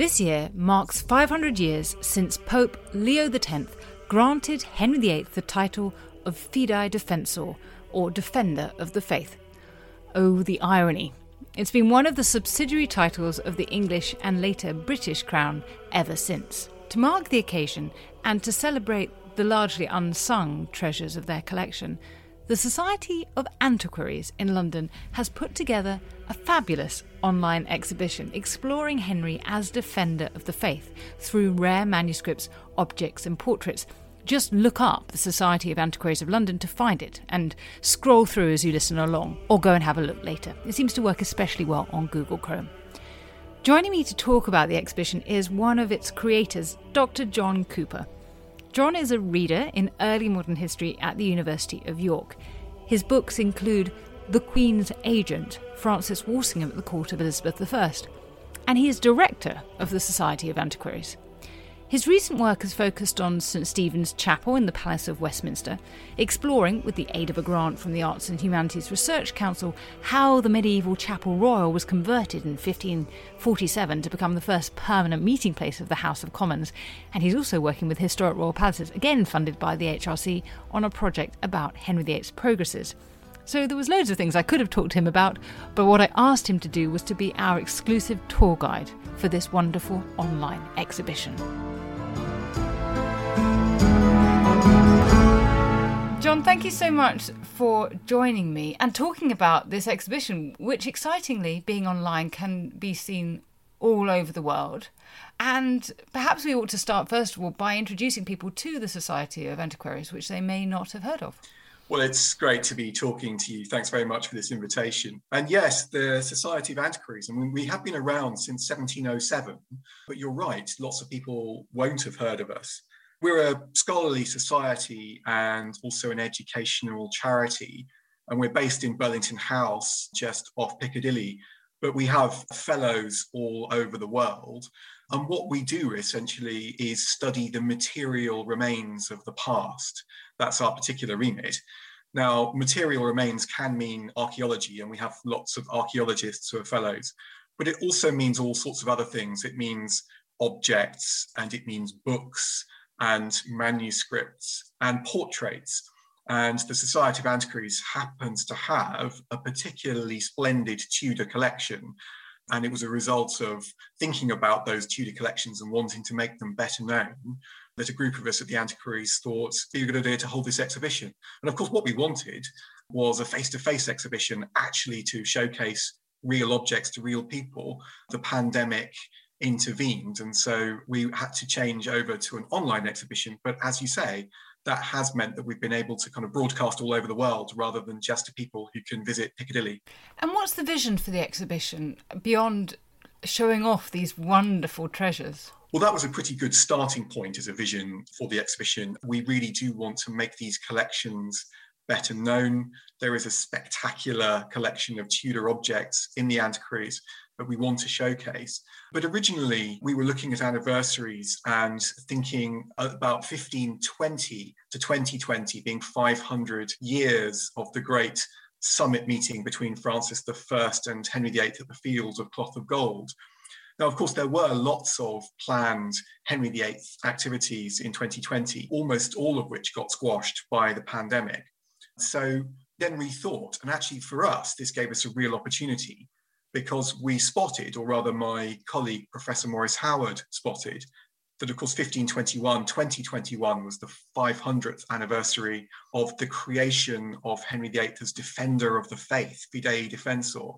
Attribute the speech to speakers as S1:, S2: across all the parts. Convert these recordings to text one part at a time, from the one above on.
S1: This year marks 500 years since Pope Leo X granted Henry VIII the title of Fidei Defensor, or Defender of the Faith. Oh, the irony. It's been one of the subsidiary titles of the English and later British crown ever since. To mark the occasion and to celebrate the largely unsung treasures of their collection, the Society of Antiquaries in London has put together a fabulous online exhibition exploring Henry as defender of the faith through rare manuscripts, objects, and portraits. Just look up the Society of Antiquaries of London to find it and scroll through as you listen along, or go and have a look later. It seems to work especially well on Google Chrome. Joining me to talk about the exhibition is one of its creators, Dr. John Cooper. John is a reader in early modern history at the University of York. His books include The Queen's Agent, Francis Walsingham at the court of Elizabeth I, and he is director of the Society of Antiquaries. His recent work has focused on St Stephen's Chapel in the Palace of Westminster, exploring, with the aid of a grant from the Arts and Humanities Research Council, how the medieval Chapel Royal was converted in 1547 to become the first permanent meeting place of the House of Commons. And he's also working with Historic Royal Palaces, again funded by the HRC, on a project about Henry VIII's progresses. So there was loads of things I could have talked to him about, but what I asked him to do was to be our exclusive tour guide for this wonderful online exhibition. John, thank you so much for joining me and talking about this exhibition, which excitingly, being online, can be seen all over the world. And perhaps we ought to start, first of all, by introducing people to the Society of Antiquaries, which they may not have heard of.
S2: Well, it's great to be talking to you. Thanks very much for this invitation. And yes, the Society of Antiquaries, I mean, we have been around since 1707, but you're right, lots of people won't have heard of us. We're a scholarly society and also an educational charity. And we're based in Burlington House, just off Piccadilly. But we have fellows all over the world. And what we do essentially is study the material remains of the past. That's our particular remit. Now, material remains can mean archaeology, and we have lots of archaeologists who are fellows, but it also means all sorts of other things. It means objects and it means books and manuscripts and portraits. And the Society of Antiquaries happens to have a particularly splendid Tudor collection. And it was a result of thinking about those Tudor collections and wanting to make them better known that a group of us at the Antiquaries thought it'd be a good idea to hold this exhibition. And of course, what we wanted was a face to face exhibition actually to showcase real objects to real people. The pandemic intervened. And so we had to change over to an online exhibition. But as you say, that has meant that we've been able to kind of broadcast all over the world rather than just to people who can visit Piccadilly.
S1: And what's the vision for the exhibition beyond showing off these wonderful treasures?
S2: Well, that was a pretty good starting point as a vision for the exhibition. We really do want to make these collections better known. There is a spectacular collection of Tudor objects in the antiquaries that we want to showcase. But originally, we were looking at anniversaries and thinking about 1520 to 2020 being 500 years of the great summit meeting between Francis I and Henry VIII at the Fields of Cloth of Gold. Now, of course, there were lots of planned Henry VIII activities in 2020, almost all of which got squashed by the pandemic. So then we thought, and actually for us, this gave us a real opportunity because we spotted, or rather my colleague, Professor Maurice Howard, spotted that, of course, 1521, 2021 was the 500th anniversary of the creation of Henry VIII as defender of the faith, fidei defensor.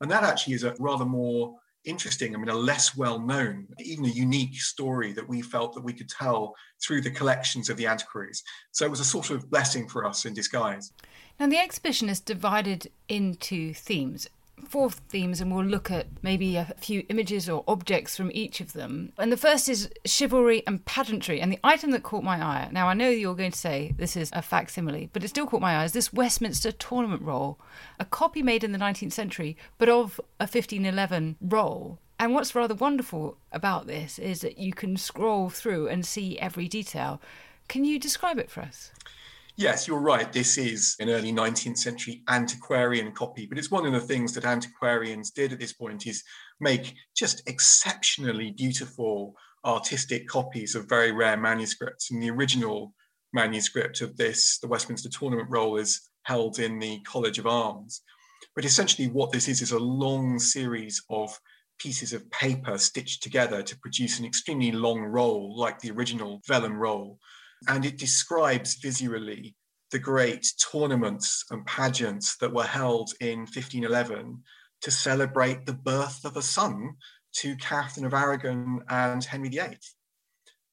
S2: And that actually is a rather more interesting, I mean, a less well known, even a unique story that we felt that we could tell through the collections of the antiquaries. So it was a sort of blessing for us in disguise.
S1: Now, the exhibition is divided into themes four themes and we'll look at maybe a few images or objects from each of them. And the first is chivalry and pageantry. And the item that caught my eye, now I know you're going to say this is a facsimile, but it still caught my eye, is this Westminster tournament roll, a copy made in the 19th century, but of a 1511 roll. And what's rather wonderful about this is that you can scroll through and see every detail. Can you describe it for us?
S2: Yes, you're right. This is an early 19th century antiquarian copy, but it's one of the things that antiquarians did at this point is make just exceptionally beautiful artistic copies of very rare manuscripts. And the original manuscript of this, the Westminster Tournament Roll, is held in the College of Arms. But essentially, what this is is a long series of pieces of paper stitched together to produce an extremely long roll, like the original vellum roll and it describes visually the great tournaments and pageants that were held in 1511 to celebrate the birth of a son to Catherine of Aragon and Henry VIII.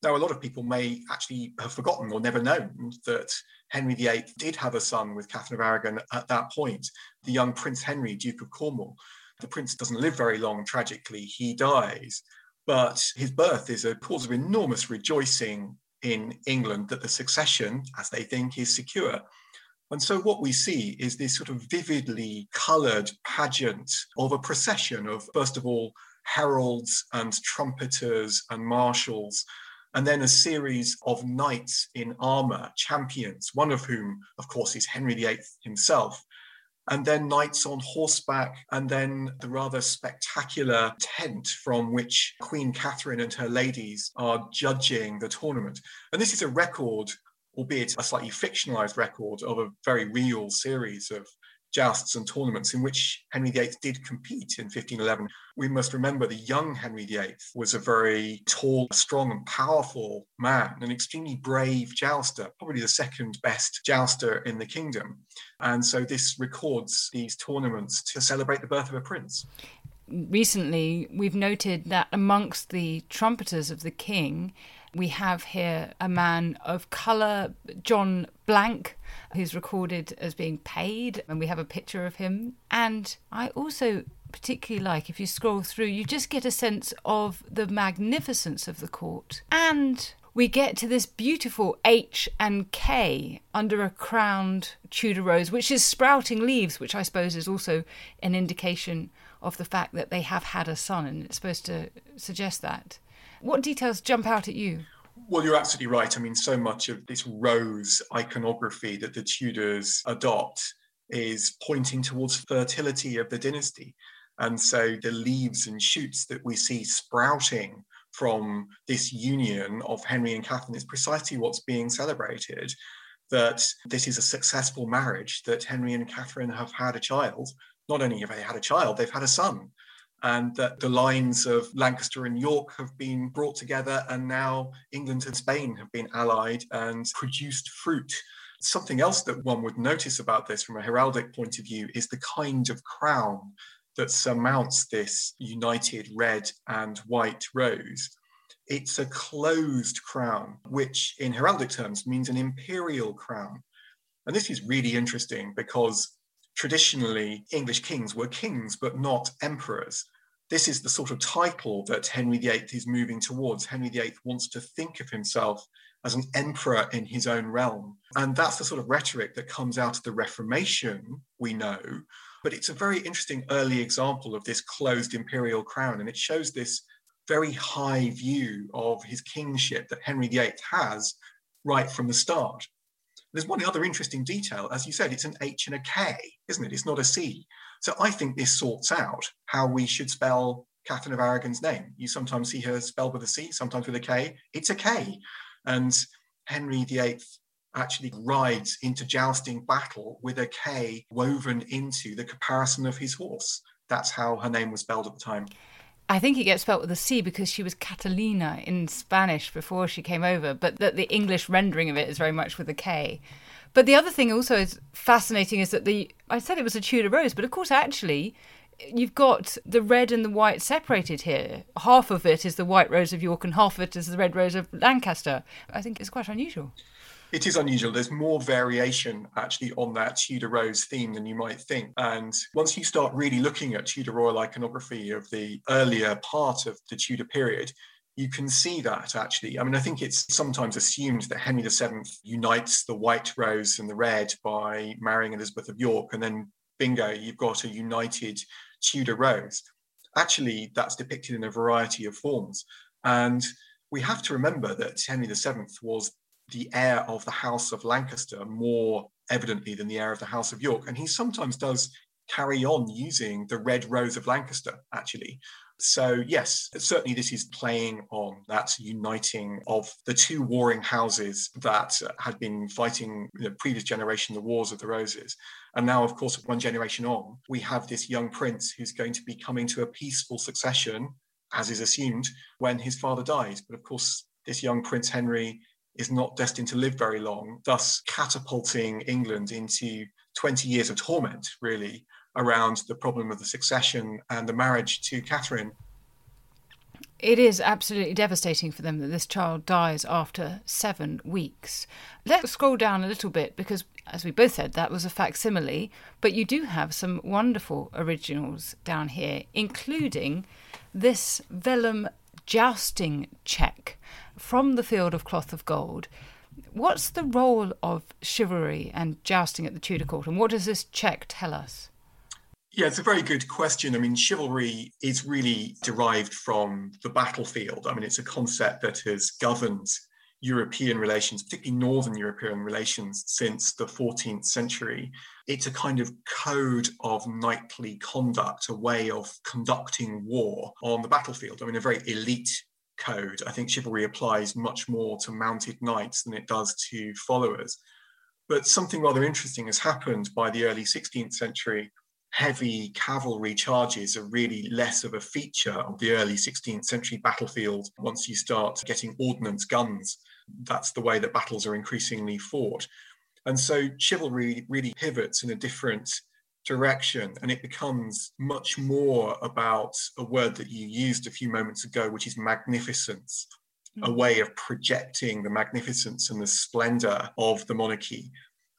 S2: Now, a lot of people may actually have forgotten or never known that Henry VIII did have a son with Catherine of Aragon at that point, the young Prince Henry, Duke of Cornwall. The prince doesn't live very long, tragically, he dies. But his birth is a cause of enormous rejoicing in England that the succession, as they think, is secure. And so what we see is this sort of vividly coloured pageant of a procession of, first of all, heralds and trumpeters and marshals, and then a series of knights in armour, champions, one of whom, of course, is Henry VIII himself, and then knights on horseback, and then the rather spectacular tent from which Queen Catherine and her ladies are judging the tournament. And this is a record, albeit a slightly fictionalized record, of a very real series of jousts and tournaments in which Henry VIII did compete in 1511. We must remember the young Henry VIII was a very tall, strong, and powerful man, an extremely brave jouster, probably the second best jouster in the kingdom. And so this records these tournaments to celebrate the birth of a prince
S1: recently we've noted that amongst the trumpeters of the king, we have here a man of colour, John Blanke, who's recorded as being paid, and we have a picture of him. And I also particularly like if you scroll through, you just get a sense of the magnificence of the court. And we get to this beautiful H and K under a crowned Tudor rose, which is sprouting leaves, which I suppose is also an indication of the fact that they have had a son, and it's supposed to suggest that. What details jump out at you?
S2: Well, you're absolutely right. I mean, so much of this rose iconography that the Tudors adopt is pointing towards fertility of the dynasty. And so the leaves and shoots that we see sprouting from this union of Henry and Catherine is precisely what's being celebrated. That this is a successful marriage, that Henry and Catherine have had a child. Not only have they had a child, they've had a son and that the lines of Lancaster and York have been brought together, and now England and Spain have been allied and produced fruit. Something else that one would notice about this from a heraldic point of view is the kind of crown that surmounts this united red and white rose. It's a closed crown, which in heraldic terms means an imperial crown. And this is really interesting because traditionally English kings were kings, but not emperors this is the sort of title that Henry VIII is moving towards. Henry VIII wants to think of himself as an emperor in his own realm. And that's the sort of rhetoric that comes out of the Reformation, we know. But it's a very interesting early example of this closed imperial crown. And it shows this very high view of his kingship that Henry VIII has right from the start. There's one other interesting detail. As you said, it's an H and a K, isn't it? It's not a C. So I think this sorts out how we should spell Catherine of Aragon's name. You sometimes see her spelled with a C, sometimes with a K. It's a K. And Henry VIII actually rides into jousting battle with a K woven into the caparison of his horse. That's how her name was spelled at the time.
S1: I think it gets spelt with a C because she was Catalina in Spanish before she came over, but that the English rendering of it is very much with a K. But the other thing also is fascinating is that the I said it was a Tudor rose, but of course actually you've got the red and the white separated here. Half of it is the white rose of York and half of it is the red rose of Lancaster. I think it's quite unusual.
S2: It is unusual. There's more variation actually on that Tudor rose theme than you might think. And once you start really looking at Tudor royal iconography of the earlier part of the Tudor period, you can see that actually. I mean, I think it's sometimes assumed that Henry VII unites the white rose and the red by marrying Elizabeth of York, and then bingo, you've got a united Tudor rose. Actually, that's depicted in a variety of forms. And we have to remember that Henry VII was the heir of the House of Lancaster more evidently than the heir of the House of York. And he sometimes does carry on using the red rose of Lancaster, actually. So, yes, certainly this is playing on that uniting of the two warring houses that uh, had been fighting the previous generation, the Wars of the Roses. And now, of course, one generation on, we have this young prince who's going to be coming to a peaceful succession, as is assumed, when his father dies. But of course, this young Prince Henry is not destined to live very long, thus catapulting England into 20 years of torment, really, around the problem of the succession and the marriage to Catherine.
S1: It is absolutely devastating for them that this child dies after seven weeks. Let's scroll down a little bit because, as we both said, that was a facsimile, but you do have some wonderful originals down here, including this vellum jousting check from the field of cloth of gold. What's the role of chivalry and jousting at the Tudor court, and what does this check tell us?
S2: Yeah, it's a very good question. I mean, chivalry is really derived from the battlefield. I mean, it's a concept that has governed European relations, particularly Northern European relations, since the 14th century. It's a kind of code of knightly conduct, a way of conducting war on the battlefield. I mean, a very elite code. I think chivalry applies much more to mounted knights than it does to followers. But something rather interesting has happened by the early 16th century heavy cavalry charges are really less of a feature of the early 16th century battlefield once you start getting ordnance guns. That's the way that battles are increasingly fought. And so chivalry really pivots in a different direction and it becomes much more about a word that you used a few moments ago, which is magnificence. A mm. way of projecting the magnificence and the splendor of the monarchy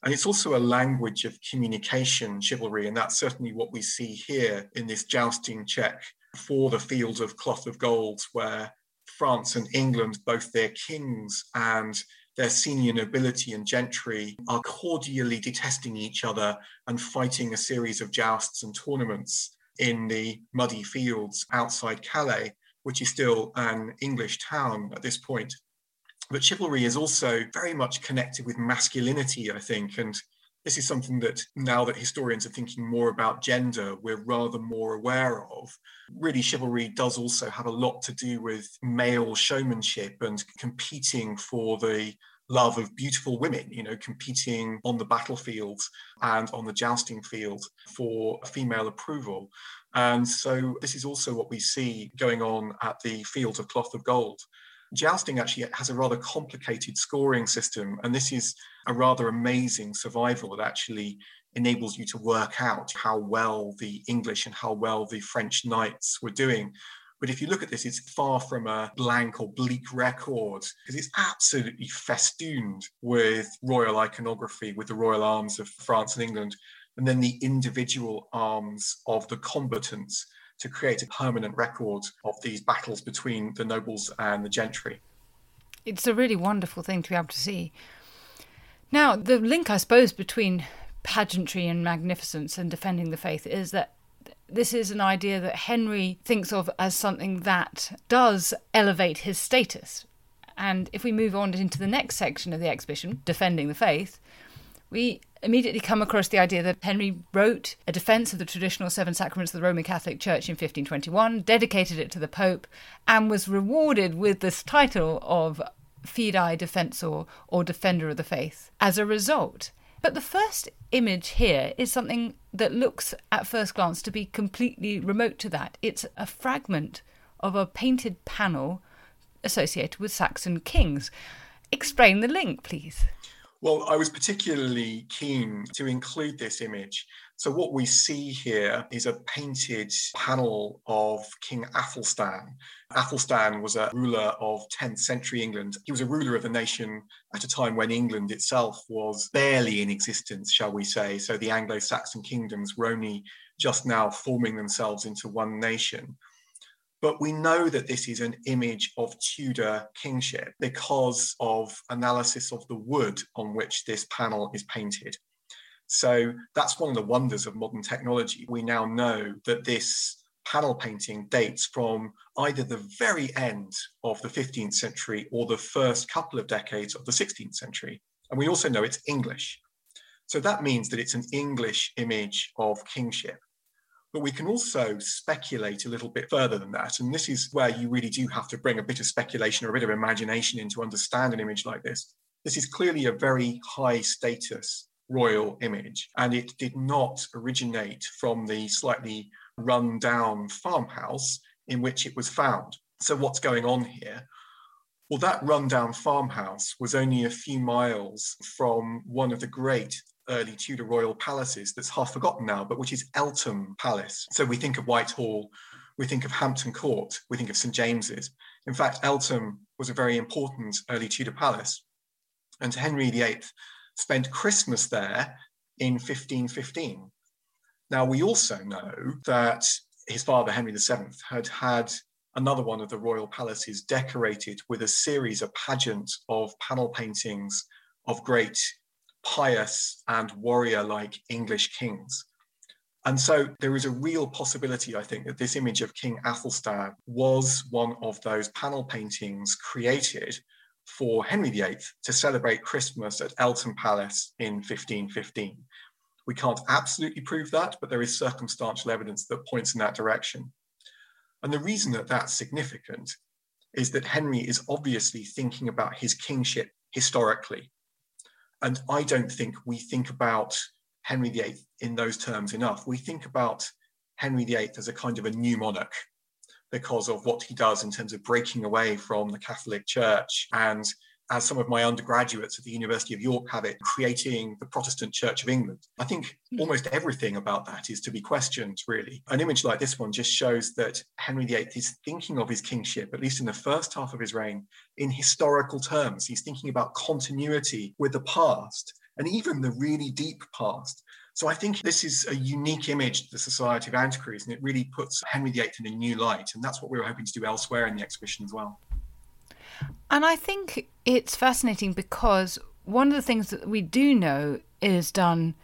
S2: and it's also a language of communication, chivalry, and that's certainly what we see here in this jousting check for the field of cloth of gold, where France and England, both their kings and their senior nobility and gentry, are cordially detesting each other and fighting a series of jousts and tournaments in the muddy fields outside Calais, which is still an English town at this point. But chivalry is also very much connected with masculinity, I think. And this is something that now that historians are thinking more about gender, we're rather more aware of. Really, chivalry does also have a lot to do with male showmanship and competing for the love of beautiful women, you know, competing on the battlefield and on the jousting field for female approval. And so this is also what we see going on at the Field of Cloth of Gold jousting actually has a rather complicated scoring system, and this is a rather amazing survival that actually enables you to work out how well the English and how well the French knights were doing. But if you look at this, it's far from a blank or bleak record because it's absolutely festooned with royal iconography, with the royal arms of France and England, and then the individual arms of the combatants to create a permanent record of these battles between the nobles and the gentry.
S1: It's a really wonderful thing to be able to see. Now, the link, I suppose, between pageantry and magnificence and defending the faith is that this is an idea that Henry thinks of as something that does elevate his status. And if we move on into the next section of the exhibition, Defending the Faith, we immediately come across the idea that Henry wrote a defense of the traditional seven sacraments of the Roman Catholic Church in 1521, dedicated it to the Pope, and was rewarded with this title of Fidei Defensor or Defender of the Faith as a result. But the first image here is something that looks at first glance to be completely remote to that. It's a fragment of a painted panel associated with Saxon kings. Explain the link, please.
S2: Well, I was particularly keen to include this image. So, what we see here is a painted panel of King Athelstan. Athelstan was a ruler of 10th century England. He was a ruler of the nation at a time when England itself was barely in existence, shall we say. So, the Anglo Saxon kingdoms were only just now forming themselves into one nation. But we know that this is an image of Tudor kingship because of analysis of the wood on which this panel is painted. So that's one of the wonders of modern technology. We now know that this panel painting dates from either the very end of the 15th century or the first couple of decades of the 16th century. And we also know it's English. So that means that it's an English image of kingship. But we can also speculate a little bit further than that. And this is where you really do have to bring a bit of speculation or a bit of imagination in to understand an image like this. This is clearly a very high status royal image, and it did not originate from the slightly run down farmhouse in which it was found. So, what's going on here? Well, that rundown farmhouse was only a few miles from one of the great early Tudor royal palaces that's half forgotten now, but which is Eltham Palace. So we think of Whitehall, we think of Hampton Court, we think of St James's. In fact, Eltham was a very important early Tudor palace. And Henry VIII spent Christmas there in 1515. Now, we also know that his father, Henry VII, had had another one of the royal palaces decorated with a series of pageants of panel paintings of great pious and warrior like English kings. And so there is a real possibility, I think, that this image of King Athelstan was one of those panel paintings created for Henry VIII to celebrate Christmas at Eltham Palace in 1515. We can't absolutely prove that, but there is circumstantial evidence that points in that direction. And the reason that that's significant is that Henry is obviously thinking about his kingship historically. And I don't think we think about Henry VIII in those terms enough. We think about Henry VIII as a kind of a new monarch because of what he does in terms of breaking away from the Catholic Church and as some of my undergraduates at the University of York have it, creating the Protestant Church of England. I think hmm. almost everything about that is to be questioned, really. An image like this one just shows that Henry VIII is thinking of his kingship, at least in the first half of his reign, in historical terms. He's thinking about continuity with the past and even the really deep past. So I think this is a unique image to the Society of Antiquaries, and it really puts Henry VIII in a new light. And that's what we were hoping to do elsewhere in the exhibition as well.
S1: And I think it's fascinating because one of the things that we do know is done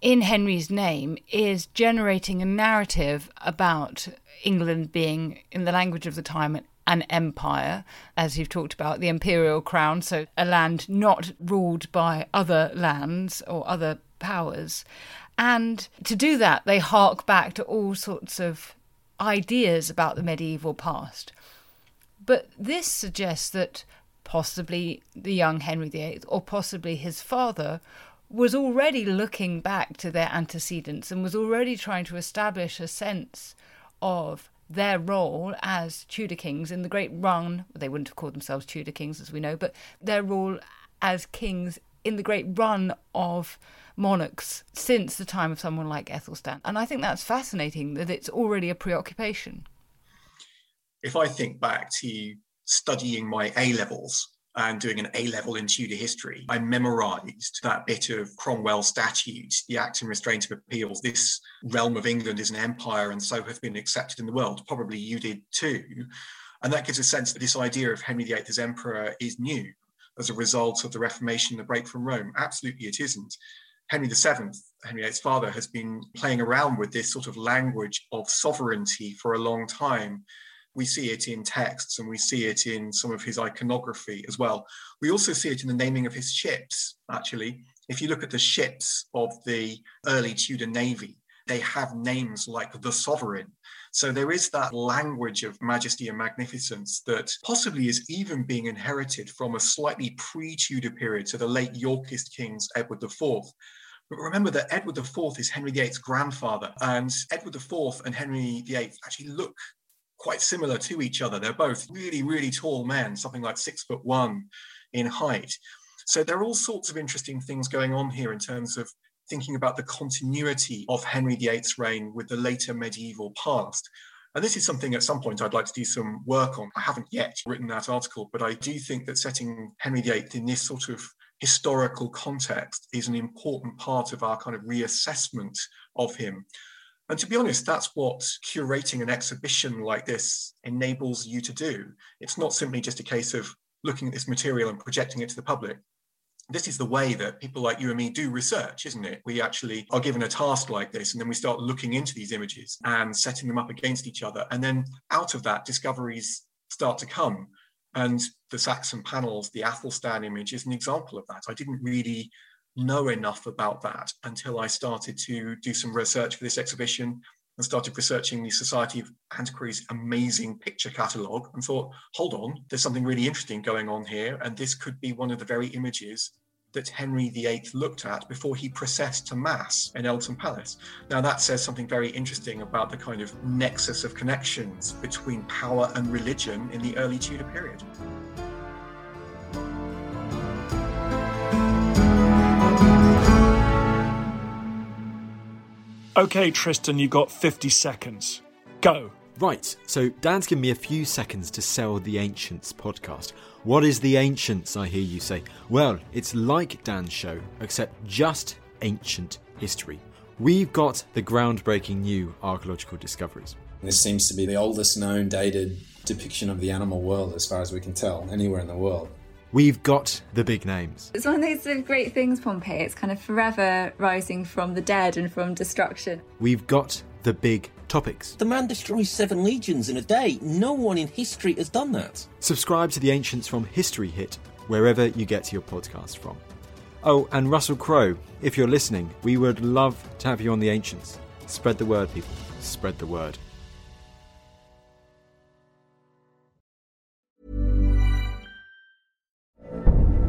S1: in Henry's name is generating a narrative about England being, in the language of the time, an empire, as you've talked about, the imperial crown, so a land not ruled by other lands or other powers. And to do that, they hark back to all sorts of ideas about the medieval past. But this suggests that possibly the young Henry VIII or possibly his father was already looking back to their antecedents and was already trying to establish a sense of their role as Tudor kings in the great run. They wouldn't have called themselves Tudor kings, as we know, but their role as kings in the great run of monarchs since the time of someone like Athelstan. And I think that's fascinating that it's already a preoccupation
S2: if I think back to studying my A levels and doing an A level in Tudor history, I memorized that bit of Cromwell statute, the Act and Restraint of Appeals. This realm of England is an empire and so have been accepted in the world. Probably you did too. And that gives a sense that this idea of Henry VIII as emperor is new as a result of the Reformation, the break from Rome. Absolutely, it isn't. Henry VII, Henry VIII's father, has been playing around with this sort of language of sovereignty for a long time we see it in texts and we see it in some of his iconography as well. We also see it in the naming of his ships, actually. If you look at the ships of the early Tudor Navy, they have names like the Sovereign. So there is that language of majesty and magnificence that possibly is even being inherited from a slightly pre Tudor period to the late Yorkist kings, Edward IV. But remember that Edward IV is Henry VIII's grandfather, and Edward IV and Henry VIII actually look quite similar to each other. They're both really, really tall men, something like six foot one in height. So there are all sorts of interesting things going on here in terms of thinking about the continuity of Henry VIII's reign with the later medieval past. And this is something at some point I'd like to do some work on. I haven't yet written that article, but I do think that setting Henry VIII in this sort of historical context is an important part of our kind of reassessment of him. And to be honest, that's what curating an exhibition like this enables you to do. It's not simply just a case of looking at this material and projecting it to the public. This is the way that people like you and me do research, isn't it? We actually are given a task like this, and then we start looking into these images and setting them up against each other. And then out of that, discoveries start to come. And the Saxon panels, the Athelstan image is an example of that. I didn't really know enough about that until I started to do some research for this exhibition and started researching the Society of Antiquaries' amazing picture catalogue and thought, hold on, there's something really interesting going on here. And this could be one of the very images that Henry VIII looked at before he processed to Mass in Eltham Palace. Now, that says something very interesting about the kind of nexus of connections between power and religion in the early Tudor period.
S3: Okay, Tristan, you've got 50 seconds. Go.
S4: Right, so Dan's given me a few seconds to sell the Ancients podcast. What is the Ancients, I hear you say? Well, it's like Dan's show, except just ancient history. We've got the groundbreaking new archaeological discoveries.
S5: This seems to be the oldest known dated depiction of the animal world, as far as we can tell, anywhere in the world.
S4: We've got the big names.
S6: It's one of those great things, Pompeii. It's kind of forever rising from the dead and from destruction.
S4: We've got the big topics.
S7: The man destroys seven legions in a day. No one in history has done that.
S4: Subscribe to the Ancients from History Hit, wherever you get your podcast from. Oh, and Russell Crowe, if you're listening, we would love to have you on the Ancients. Spread the word, people. Spread the word.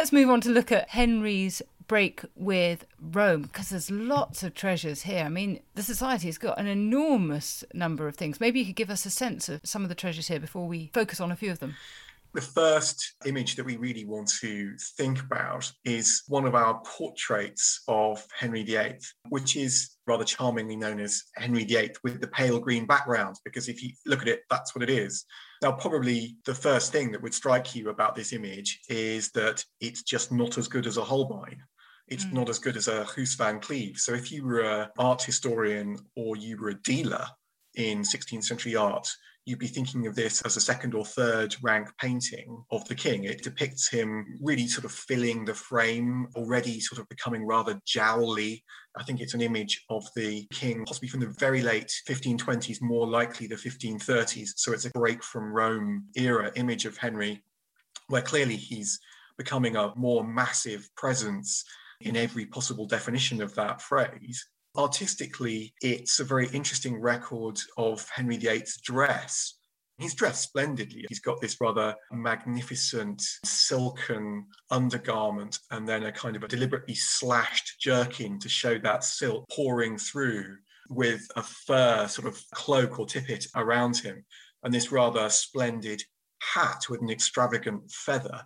S1: Let's move on to look at Henry's break with Rome because there's lots of treasures here. I mean, the society's got an enormous number of things. Maybe you could give us a sense of some of the treasures here before we focus on a few of them.
S2: The first image that we really want to think about is one of our portraits of Henry VIII, which is rather charmingly known as Henry VIII with the pale green background, because if you look at it, that's what it is. Now, probably the first thing that would strike you about this image is that it's just not as good as a Holbein. It's mm. not as good as a Joos van Cleve. So if you were an art historian or you were a dealer in 16th century art, you'd be thinking of this as a second or third rank painting of the king. It depicts him really sort of filling the frame, already sort of becoming rather jowly. I think it's an image of the king, possibly from the very late 1520s, more likely the 1530s. So it's a break from Rome era image of Henry, where clearly he's becoming a more massive presence in every possible definition of that phrase. Artistically, it's a very interesting record of Henry VIII's dress. He's dressed splendidly. He's got this rather magnificent silken undergarment and then a kind of a deliberately slashed jerkin to show that silk pouring through with a fur sort of cloak or tippet around him and this rather splendid hat with an extravagant feather.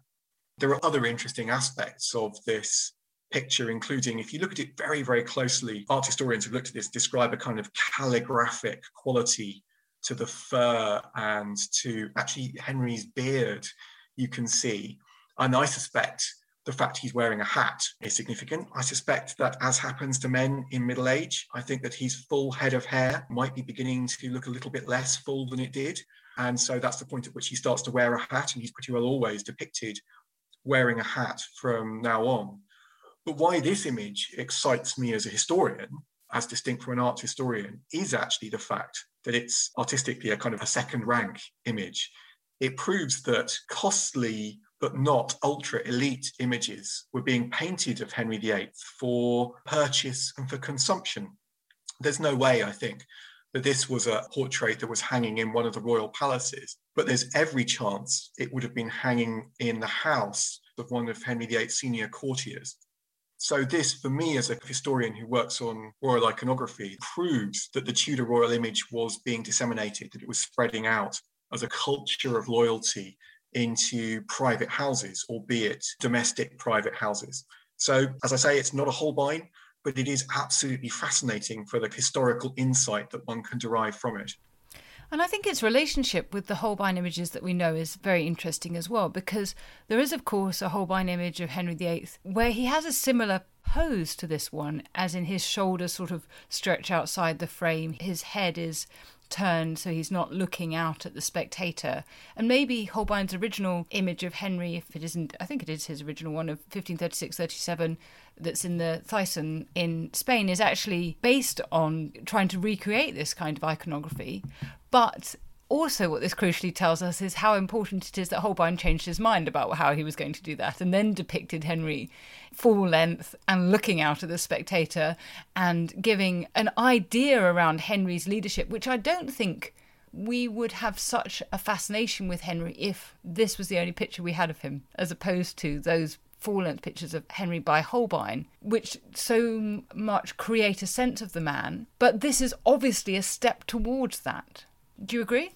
S2: There are other interesting aspects of this picture, including, if you look at it very, very closely, art historians who've looked at this describe a kind of calligraphic quality to the fur and to actually Henry's beard, you can see. And I suspect the fact he's wearing a hat is significant. I suspect that, as happens to men in middle age, I think that his full head of hair might be beginning to look a little bit less full than it did. And so that's the point at which he starts to wear a hat, and he's pretty well always depicted wearing a hat from now on. But why this image excites me as a historian, as distinct from an art historian, is actually the fact that it's artistically a kind of a second rank image. It proves that costly but not ultra elite images were being painted of Henry VIII for purchase and for consumption. There's no way, I think, that this was a portrait that was hanging in one of the royal palaces, but there's every chance it would have been hanging in the house of one of Henry VIII's senior courtiers. So, this, for me, as a historian who works on royal iconography, proves that the Tudor royal image was being disseminated, that it was spreading out as a culture of loyalty into private houses, albeit domestic private houses. So, as I say, it's not a Holbein, but it is absolutely fascinating for the historical insight that one can derive from it.
S1: And I think its relationship with the Holbein images that we know is very interesting as well, because there is, of course, a Holbein image of Henry VIII where he has a similar pose to this one, as in his shoulders sort of stretch outside the frame. His head is turned so he's not looking out at the spectator. And maybe Holbein's original image of Henry, if it isn't, I think it is his original one of 1536 37, that's in the Thyssen in Spain, is actually based on trying to recreate this kind of iconography. But also, what this crucially tells us is how important it is that Holbein changed his mind about how he was going to do that and then depicted Henry full length and looking out at the spectator and giving an idea around Henry's leadership, which I don't think we would have such a fascination with Henry if this was the only picture we had of him, as opposed to those full length pictures of Henry by Holbein, which so much create a sense of the man. But this is obviously a step towards that. Do you agree?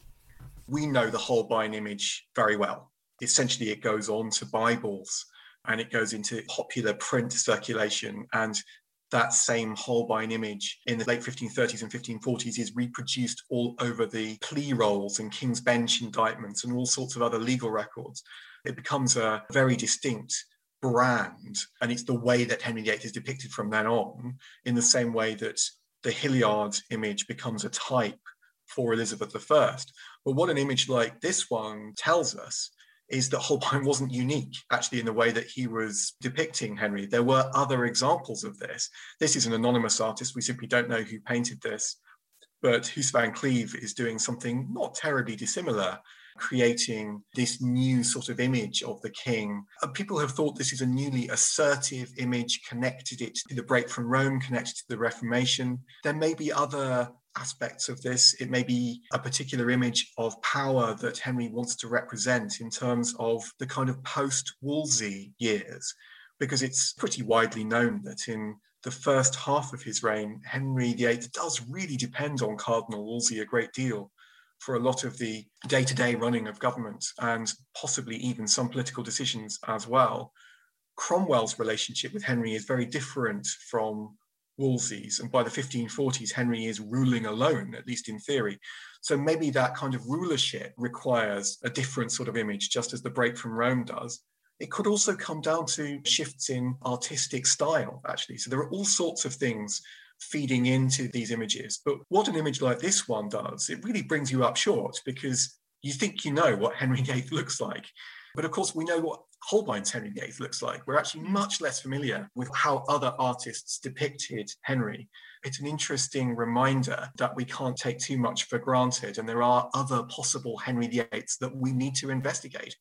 S2: We know the Holbein image very well. Essentially, it goes on to Bibles and it goes into popular print circulation. And that same Holbein image in the late 1530s and 1540s is reproduced all over the plea rolls and King's Bench indictments and all sorts of other legal records. It becomes a very distinct brand, and it's the way that Henry VIII is depicted from then on, in the same way that the Hilliard image becomes a type for Elizabeth I. But what an image like this one tells us is that Holbein wasn't unique, actually, in the way that he was depicting Henry. There were other examples of this. This is an anonymous artist. We simply don't know who painted this. But Joos van Cleve is doing something not terribly dissimilar, creating this new sort of image of the king. Uh, people have thought this is a newly assertive image, connected it to the break from Rome, connected to the Reformation. There may be other aspects of this. It may be a particular image of power that Henry wants to represent in terms of the kind of post Wolsey years, because it's pretty widely known that in the first half of his reign, Henry VIII does really depend on Cardinal Wolsey a great deal for a lot of the day to day running of government and possibly even some political decisions as well. Cromwell's relationship with Henry is very different from Wolsey's. And by the 1540s, Henry is ruling alone, at least in theory. So maybe that kind of rulership requires a different sort of image, just as the break from Rome does. It could also come down to shifts in artistic style, actually. So there are all sorts of things feeding into these images. But what an image like this one does, it really brings you up short because you think you know what Henry VIII looks like. But of course, we know what Holbein's Henry VIII looks like. We're actually mm. much less familiar with how other artists depicted Henry. It's an interesting reminder that we can't take too much for granted, and there are other possible Henry VIIIs that we need to investigate.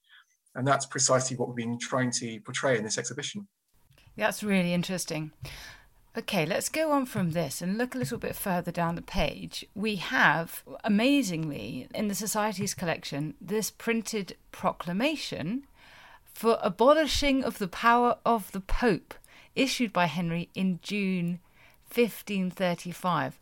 S2: And that's precisely what we've been trying to portray in this exhibition.
S1: That's really interesting. Okay, let's go on from this and look a little bit further down the page. We have, amazingly, in the Society's collection, this printed proclamation for abolishing of the power of the Pope, issued by Henry in June 1535.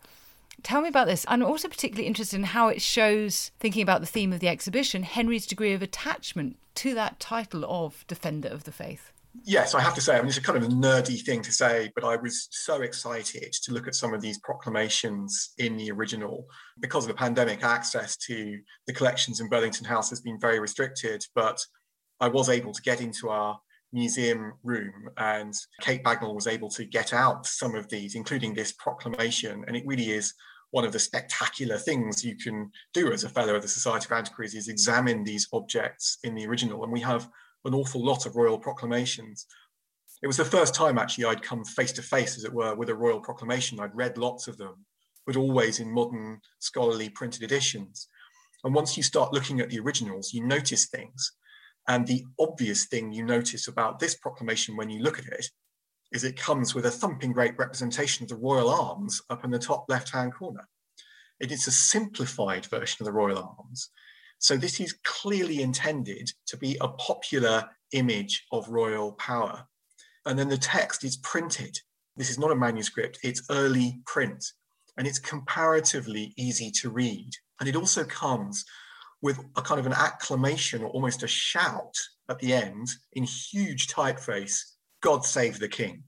S1: Tell me about this. I'm also particularly interested in how it shows, thinking about the theme of the exhibition, Henry's degree of attachment to that title of Defender of the Faith.
S2: Yes, I have to say, I mean, it's a kind of a nerdy thing to say, but I was so excited to look at some of these proclamations in the original. Because of the pandemic, access to the collections in Burlington House has been very restricted, but I was able to get into our museum room and Kate Bagnall was able to get out some of these, including this proclamation. And it really is one of the spectacular things you can do as a fellow of the Society of Antiquaries is examine these objects in the original. And we have an awful lot of royal proclamations. It was the first time actually I'd come face to face, as it were, with a royal proclamation. I'd read lots of them, but always in modern scholarly printed editions. And once you start looking at the originals, you notice things. And the obvious thing you notice about this proclamation when you look at it is it comes with a thumping great representation of the royal arms up in the top left hand corner. It is a simplified version of the royal arms, so this is clearly intended to be a popular image of royal power. And then the text is printed. This is not a manuscript, it's early print, and it's comparatively easy to read. And it also comes with a kind of an acclamation or almost a shout at the end in huge typeface God save the king.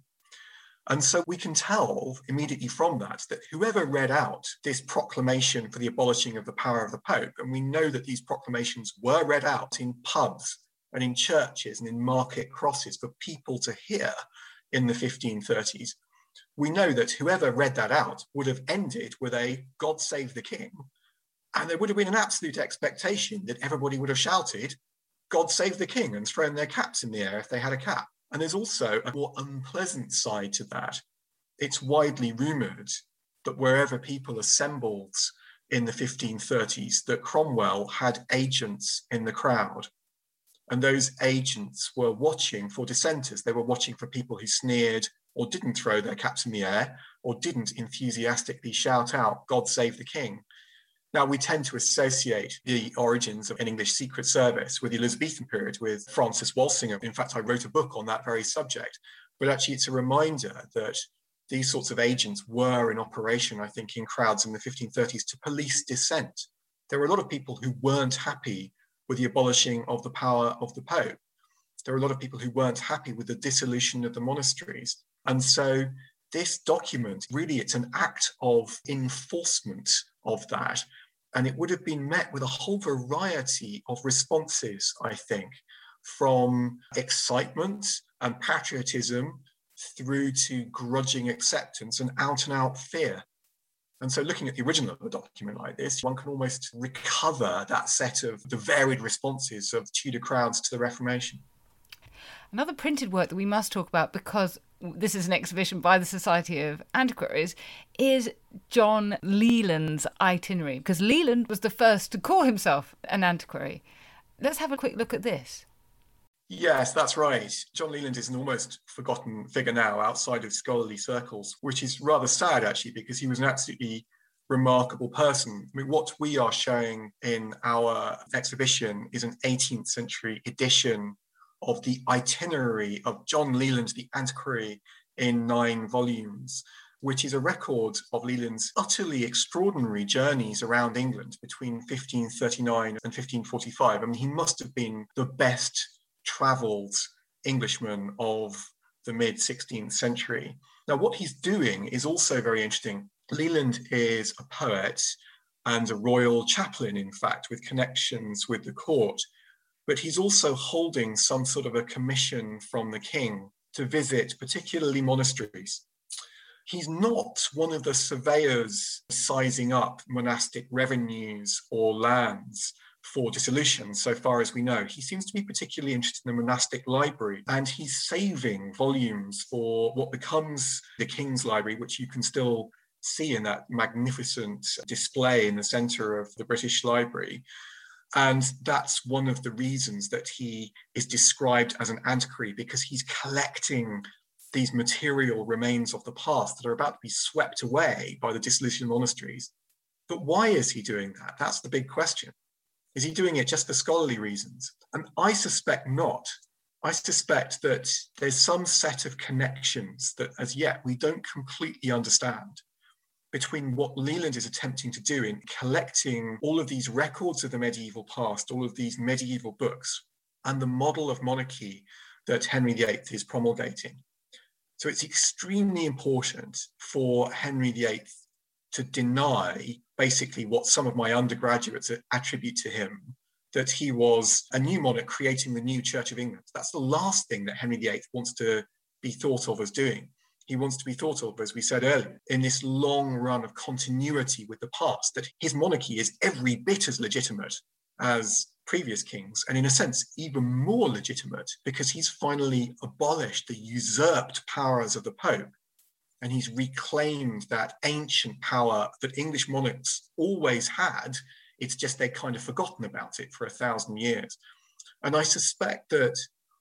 S2: And so we can tell immediately from that that whoever read out this proclamation for the abolishing of the power of the Pope, and we know that these proclamations were read out in pubs and in churches and in market crosses for people to hear in the 1530s, we know that whoever read that out would have ended with a God save the King. And there would have been an absolute expectation that everybody would have shouted, God save the King, and thrown their caps in the air if they had a cap. And there's also a more unpleasant side to that. It's widely rumored that wherever people assembled in the 1530s, that Cromwell had agents in the crowd. And those agents were watching for dissenters. They were watching for people who sneered or didn't throw their caps in the air or didn't enthusiastically shout out, God save the king. Now, we tend to associate the origins of an English Secret Service with the Elizabethan period, with Francis Walsingham. In fact, I wrote a book on that very subject. But actually, it's a reminder that these sorts of agents were in operation, I think, in crowds in the 1530s to police dissent. There were a lot of people who weren't happy with the abolishing of the power of the Pope. There were a lot of people who weren't happy with the dissolution of the monasteries. And so this document, really, it's an act of enforcement of that. And it would have been met with a whole variety of responses, I think, from excitement and patriotism through to grudging acceptance and out and out fear. And so, looking at the original of a document like this, one can almost recover that set of the varied responses of Tudor crowds to the Reformation.
S1: Another printed work that we must talk about because this is an exhibition by the Society of Antiquaries, is John Leland's itinerary, because Leland was the first to call himself an antiquary. Let's have a quick look at this.
S2: Yes, that's right. John Leland is an almost forgotten figure now outside of scholarly circles, which is rather sad actually, because he was an absolutely remarkable person. I mean, what we are showing in our exhibition is an 18th century edition of the itinerary of John Leland, the antiquary, in nine volumes, which is a record of Leland's utterly extraordinary journeys around England between 1539 and 1545. I mean, he must have been the best traveled Englishman of the mid 16th century. Now, what he's doing is also very interesting. Leland is a poet and a royal chaplain, in fact, with connections with the court but he's also holding some sort of a commission from the king to visit particularly monasteries. He's not one of the surveyors sizing up monastic revenues or lands for dissolution, so far as we know. He seems to be particularly interested in the monastic library, and he's saving volumes for what becomes the King's Library, which you can still see in that magnificent display in the center of the British Library. And that's one of the reasons that he is described as an antiquary because he's collecting these material remains of the past that are about to be swept away by the dissolution of monasteries. But why is he doing that? That's the big question. Is he doing it just for scholarly reasons? And I suspect not. I suspect that there's some set of connections that as yet we don't completely understand between what Leland is attempting to do in collecting all of these records of the medieval past, all of these medieval books, and the model of monarchy that Henry VIII is promulgating. So it's extremely important for Henry VIII to deny basically what some of my undergraduates attribute to him that he was a new monarch creating the new Church of England. That's the last thing that Henry VIII wants to be thought of as doing. He wants to be thought of, as we said earlier, in this long run of continuity with the past, that his monarchy is every bit as legitimate as previous kings, and in a sense, even more legitimate because he's finally abolished the usurped powers of the Pope and he's reclaimed that ancient power that English monarchs always had. It's just they'd kind of forgotten about it for a thousand years. And I suspect that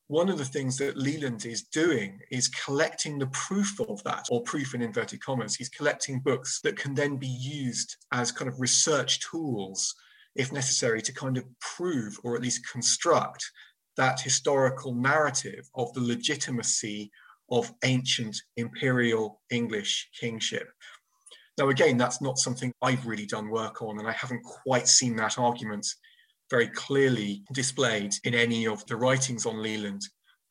S2: one of the things that Leland is doing is collecting the proof of that, or proof in inverted commas. He's collecting books that can then be used as kind of research tools, if necessary, to kind of prove or at least construct that historical narrative of the legitimacy of ancient imperial English kingship. Now, again, that's not something I've really done work on, and I haven't quite seen that argument very clearly displayed in any of the writings on Leland.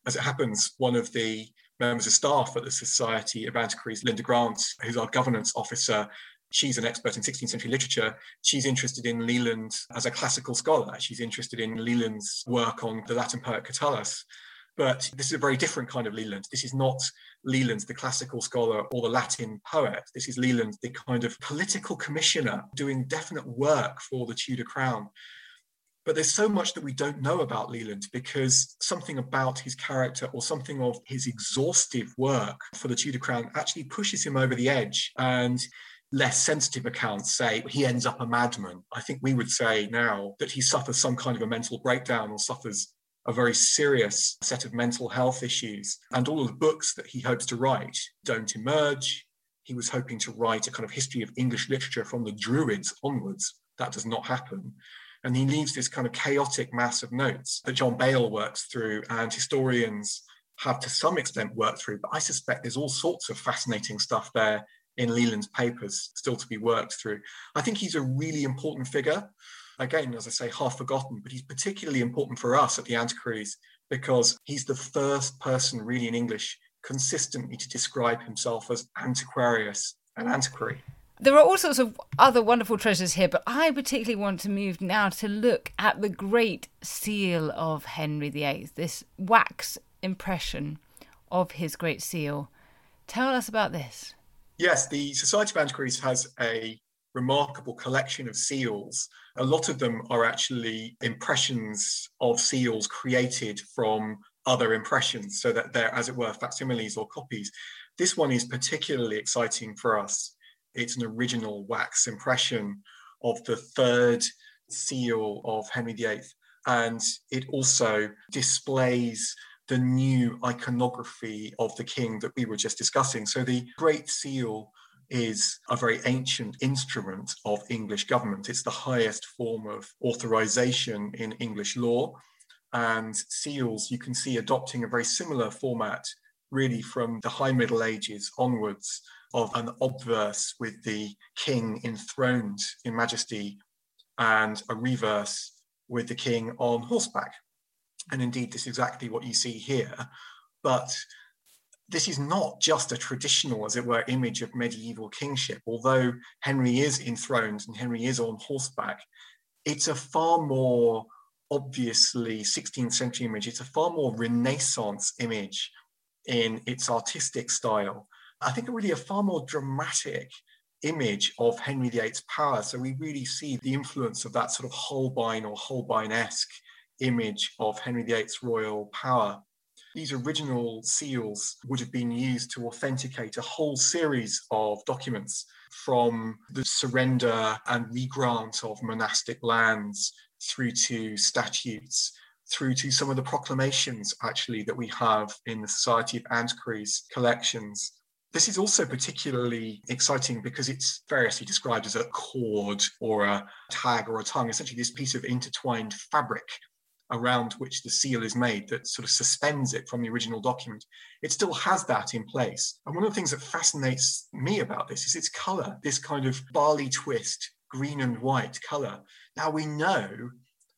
S2: As it happens, one of the members of staff at the Society of Antiquaries, Linda Grant, who's our governance officer, she's an expert in 16th century literature. She's interested in Leland as a classical scholar. She's interested in Leland's work on the Latin poet Catullus. But this is a very different kind of Leland. This is not Leland, the classical scholar or the Latin poet. This is Leland, the kind of political commissioner doing definite work for the Tudor crown. But there's so much that we don't know about Leland because something about his character or something of his exhaustive work for the Tudor crown actually pushes him over the edge. And less sensitive accounts say he ends up a madman. I think we would say now that he suffers some kind of a mental breakdown or suffers a very serious set of mental health issues. And all of the books that he hopes to write don't emerge. He was hoping to write a kind of history of English literature from the Druids onwards. That does not happen. And he leaves this kind of chaotic mass of notes that John Bale works through and historians have to some extent worked through. But I suspect there's all sorts of fascinating stuff there in Leland's papers still to be worked through. I think he's a really important figure. Again, as I say, half forgotten, but he's particularly important for us at the Antiquaries because he's the first person really in English consistently to describe himself as antiquarius, an antiquary.
S1: There are all sorts of other wonderful treasures here, but I particularly want to move now to look at the great seal of Henry VIII, this wax impression of his great seal. Tell us about this.
S2: Yes, the Society of Antiquaries has a remarkable collection of seals. A lot of them are actually impressions of seals created from other impressions, so that they're, as it were, facsimiles or copies. This one is particularly exciting for us it's an original wax impression of the third seal of Henry VIII. And it also displays the new iconography of the king that we were just discussing. So the Great Seal is a very ancient instrument of English government. It's the highest form of authorization in English law. And seals, you can see adopting a very similar format really from the High Middle Ages onwards of an obverse with the king enthroned in majesty and a reverse with the king on horseback. And indeed, this is exactly what you see here. But this is not just a traditional, as it were, image of medieval kingship. Although Henry is enthroned and Henry is on horseback, it's a far more obviously 16th century image. It's a far more Renaissance image in its artistic style. I think really a far more dramatic image of Henry VIII's power. So we really see the influence of that sort of Holbein or Holbein-esque image of Henry VIII's royal power. These original seals would have been used to authenticate a whole series of documents from the surrender and regrant of monastic lands through to statutes, through to some of the proclamations actually that we have in the Society of Antiquaries collections. This is also particularly exciting because it's variously described as a cord or a tag or a tongue, essentially this piece of intertwined fabric around which the seal is made that sort of suspends it from the original document. It still has that in place. And one of the things that fascinates me about this is its color, this kind of barley twist, green and white color. Now we know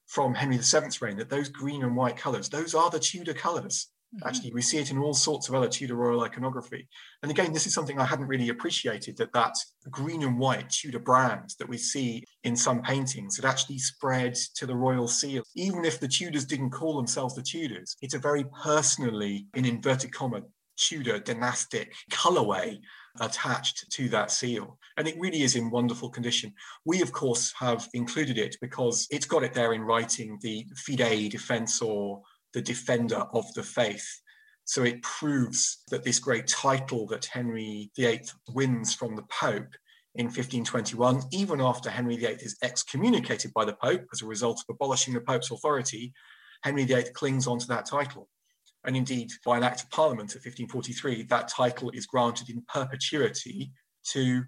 S2: from Henry VII's reign that those green and white colors, those are the Tudor colors. Mm-hmm. Actually, we see it in all sorts of other Tudor royal iconography. And again, this is something I hadn't really appreciated that that green and white Tudor brand that we see in some paintings had actually spread to the royal seal. Even if the Tudors didn't call themselves the Tudors, it's a very personally, in inverted comma, Tudor dynastic colorway attached to that seal. And it really is in wonderful condition. We, of course, have included it because it's got it there in writing the Fidei Defensor, the defender of the faith. So it proves that this great title that Henry VIII wins from the Pope in 1521, even after Henry VIII is excommunicated by the Pope as a result of abolishing the Pope's authority, Henry VIII clings on to that title. And indeed, by an act of parliament of 1543, that title is granted in perpetuity to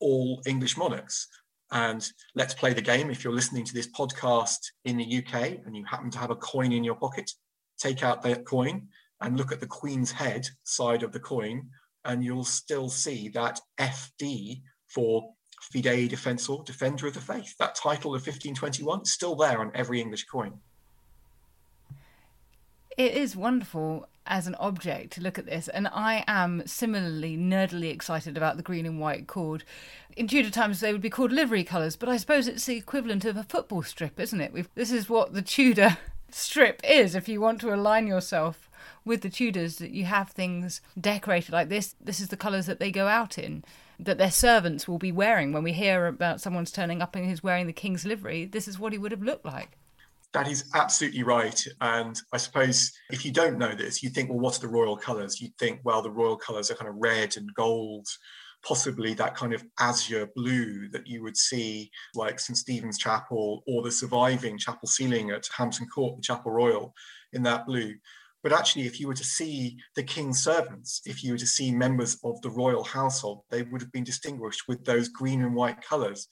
S2: all English monarchs. And let's play the game. If you're listening to this podcast in the UK and you happen to have a coin in your pocket, take out that coin and look at the Queen's head side of the coin, and you'll still see that FD for Fidei Defensor, Defender of the Faith. That title of 1521 is still there on every English coin
S1: it is wonderful as an object to look at this, and I am similarly nerdily excited about the green and white cord. In Tudor times, they would be called livery colours, but I suppose it's the equivalent of a football strip, isn't it? We've, this is what the Tudor strip is. If you want to align yourself with the Tudors, that you have things decorated like this. This is the colours that they go out in. That their servants will be wearing. When we hear about someone's turning up and he's wearing the king's livery, this is what he would have looked like.
S2: That is absolutely right. And I suppose if you don't know this, you think, well, what are the royal colours? You'd think, well, the royal colours are kind of red and gold, possibly that kind of azure blue that you would see like St. Stephen's Chapel or the surviving chapel ceiling at Hampton Court, the Chapel Royal, in that blue. But actually, if you were to see the king's servants, if you were to see members of the royal household, they would have been distinguished with those green and white colours.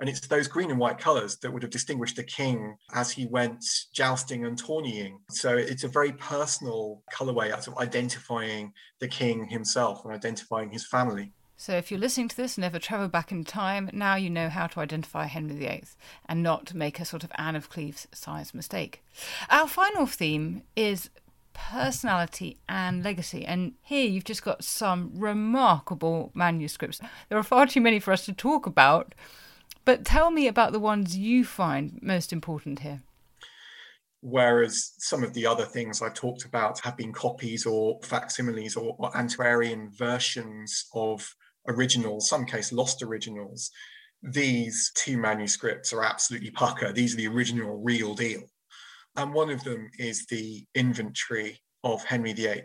S2: And it's those green and white colours that would have distinguished the king as he went jousting and tourneying. So it's a very personal colourway of identifying the king himself and identifying his family.
S1: So if you're listening to this and ever travel back in time, now you know how to identify Henry VIII and not make a sort of Anne of Cleves size mistake. Our final theme is personality and legacy. And here you've just got some remarkable manuscripts. There are far too many for us to talk about. But tell me about the ones you find most important here.
S2: Whereas some of the other things I talked about have been copies or facsimiles or, or antiquarian versions of originals, some case lost originals, these two manuscripts are absolutely pucker. These are the original real deal. And one of them is the inventory of Henry VIII.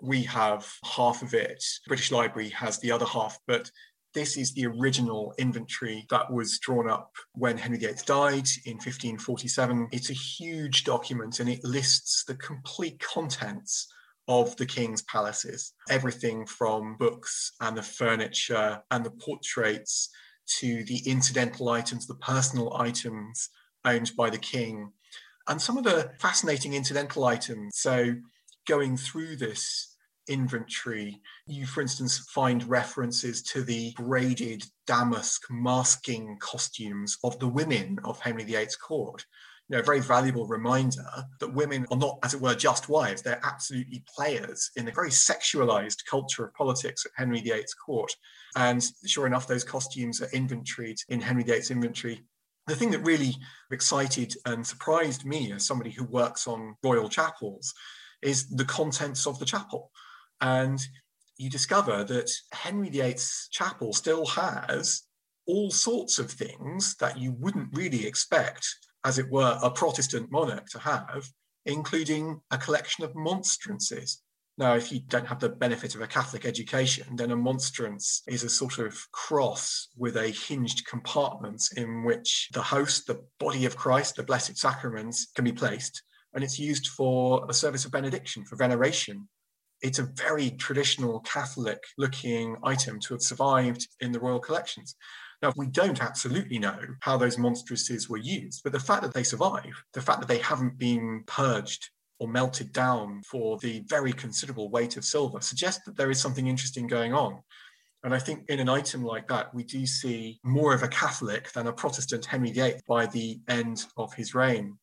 S2: We have half of it. British Library has the other half, but this is the original inventory that was drawn up when Henry VIII died in 1547. It's a huge document and it lists the complete contents of the king's palaces. Everything from books and the furniture and the portraits to the incidental items, the personal items owned by the king, and some of the fascinating incidental items. So, going through this inventory, you, for instance, find references to the braided damask masking costumes of the women of Henry VIII's court. You know, a very valuable reminder that women are not, as it were, just wives. They're absolutely players in the very sexualized culture of politics at Henry VIII's court. And sure enough, those costumes are inventoried in Henry VIII's inventory the thing that really excited and surprised me as somebody who works on royal chapels is the contents of the chapel. And you discover that Henry VIII's chapel still has all sorts of things that you wouldn't really expect, as it were, a Protestant monarch to have, including a collection of monstrances. Now, if you don't have the benefit of a Catholic education, then a monstrance is a sort of cross with a hinged compartment in which the host, the body of Christ, the Blessed Sacraments, can be placed. And it's used for a service of benediction, for veneration it's a very traditional Catholic looking item to have survived in the royal collections. Now, we don't absolutely know how those monstrances were used, but the fact that they survive, the fact that they haven't been purged or melted down for the very considerable weight of silver suggests that there is something interesting going on. And I think in an item like that, we do see more of a Catholic than a Protestant Henry VIII by the end of his reign.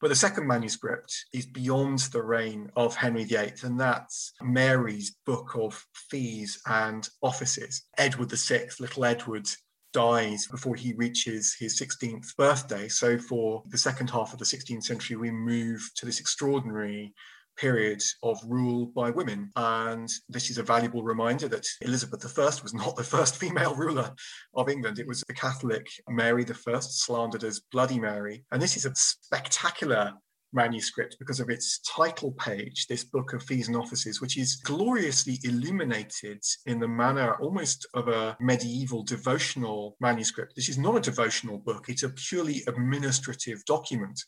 S2: But the second manuscript is beyond the reign of Henry VIII, and that's Mary's book of fees and offices. Edward VI, little Edward, dies before he reaches his 16th birthday. So, for the second half of the 16th century, we move to this extraordinary period of rule by women. And this is a valuable reminder that Elizabeth I was not the first female ruler of England. It was the Catholic Mary I, slandered as Bloody Mary. And this is a spectacular manuscript because of its title page, this book of fees and offices, which is gloriously illuminated in the manner almost of a medieval devotional manuscript. This is not a devotional book, it's a purely administrative document.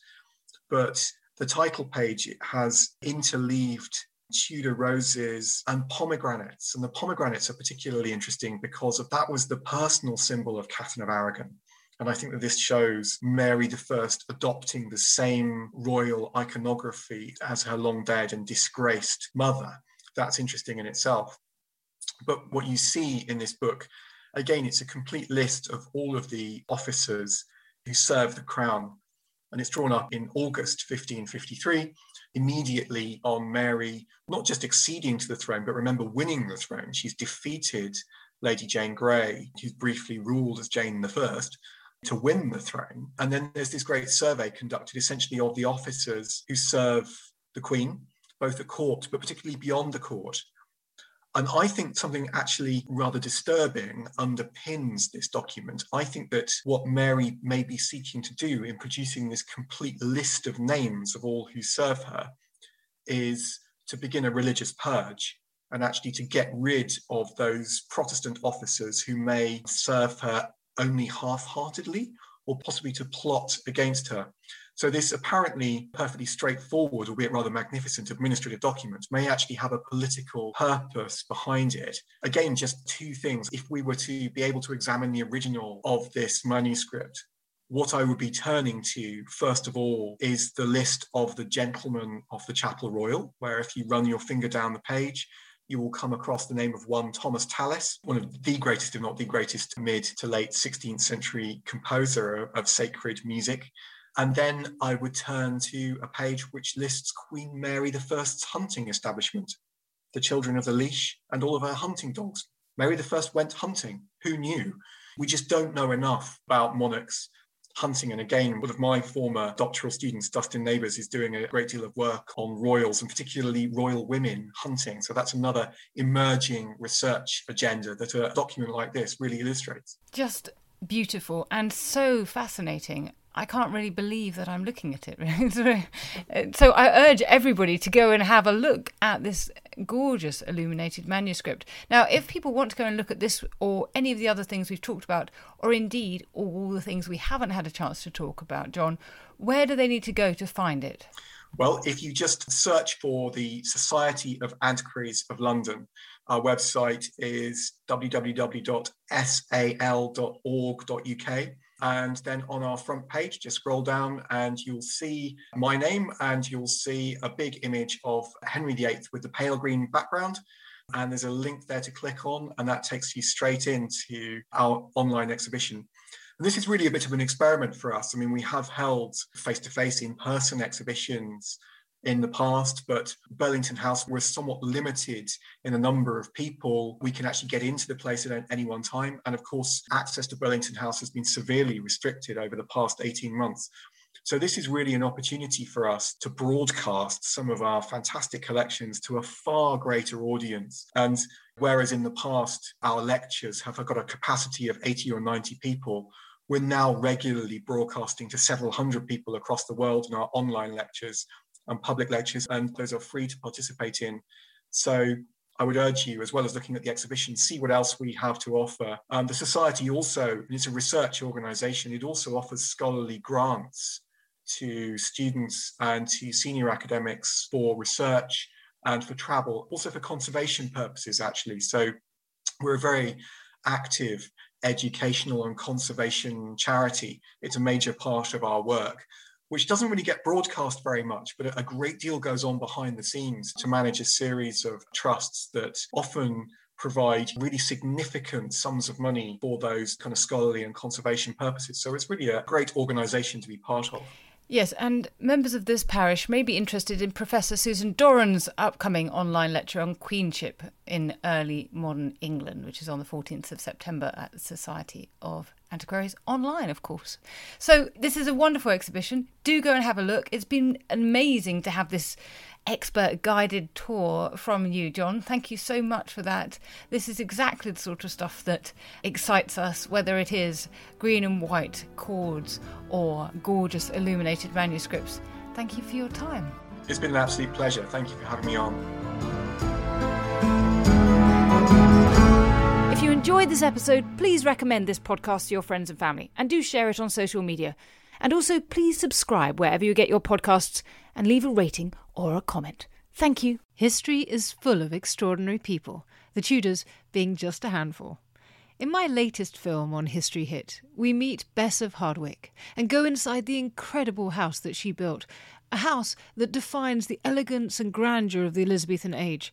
S2: But the title page has interleaved Tudor roses and pomegranates. And the pomegranates are particularly interesting because that was the personal symbol of Catherine of Aragon. And I think that this shows Mary I adopting the same royal iconography as her long dead and disgraced mother. That's interesting in itself. But what you see in this book, again, it's a complete list of all of the officers who serve the crown. And it's drawn up in August 1553, immediately on Mary not just acceding to the throne, but remember winning the throne. She's defeated Lady Jane Grey, who briefly ruled as Jane I, to win the throne. And then there's this great survey conducted essentially of the officers who serve the Queen, both at court, but particularly beyond the court. And I think something actually rather disturbing underpins this document. I think that what Mary may be seeking to do in producing this complete list of names of all who serve her is to begin a religious purge and actually to get rid of those Protestant officers who may serve her only half heartedly or possibly to plot against her. So, this apparently perfectly straightforward, albeit rather magnificent administrative document may actually have a political purpose behind it. Again, just two things. If we were to be able to examine the original of this manuscript, what I would be turning to, first of all, is the list of the gentlemen of the Chapel Royal, where if you run your finger down the page, you will come across the name of one Thomas Tallis, one of the greatest, if not the greatest, mid to late 16th century composer of sacred music. And then I would turn to a page which lists Queen Mary I's hunting establishment, the children of the leash, and all of her hunting dogs. Mary I went hunting. Who knew? We just don't know enough about monarchs hunting. And again, one of my former doctoral students, Dustin Neighbors, is doing a great deal of work on royals and particularly royal women hunting. So that's another emerging research agenda that a document like this really illustrates.
S1: Just beautiful and so fascinating. I can't really believe that I'm looking at it. Uh, so I urge everybody to go and have a look at this gorgeous illuminated manuscript. Now, if people want to go and look at this or any of the other things we've talked about, or indeed all the things we haven't had a chance to talk about, John, where do they need to go to find it?
S2: Well, if you just search for the Society of Antiquaries of London, our website is www.sal.org.uk. And then on our front page, just scroll down and you'll see my name and you'll see a big image of Henry VIII with the pale green background. And there's a link there to click on, and that takes you straight into our online exhibition. And this is really a bit of an experiment for us. I mean, we have held face to face in person exhibitions in the past, but Burlington House was somewhat limited in the number of people we can actually get into the place at any one time. And of course, access to Burlington House has been severely restricted over the past 18 months. So, this is really an opportunity for us to broadcast some of our fantastic collections to a far greater audience. And whereas in the past, our lectures have got a capacity of 80 or 90 people, we're now regularly broadcasting to several hundred people across the world in our online lectures and public lectures, and those are free to participate in. So I would urge you, as well as looking at the exhibition, see what else we have to offer. Um, the Society also, it's a research organization, it also offers scholarly grants to students and to senior academics for research and for travel, also for conservation purposes, actually. So we're a very active educational and conservation charity. It's a major part of our work which doesn't really get broadcast very much, but a great deal goes on behind the scenes to manage a series of trusts that often provide really significant sums of money for those kind of scholarly and conservation purposes. So it's really a great organization to be part of.
S1: Yes, and members of this parish may be interested in Professor Susan Doran's upcoming online lecture on queenship in early modern England, which is on the 14th of September at the Society of Antiquaries online, of course. So, this is a wonderful exhibition. Do go and have a look. It's been amazing to have this expert guided tour from you, John. Thank you so much for that. This is exactly the sort of stuff that excites us, whether it is green and white cords or gorgeous illuminated manuscripts. Thank you for your time.
S2: It's been an absolute pleasure. Thank you for having me on.
S1: Enjoyed this episode, please recommend this podcast to your friends and family and do share it on social media. And also, please subscribe wherever you get your podcasts and leave a rating or a comment. Thank you. History is full of extraordinary people, the Tudors being just a handful. In my latest film on History Hit, we meet Bess of Hardwick and go inside the incredible house that she built, a house that defines the elegance and grandeur of the Elizabethan age,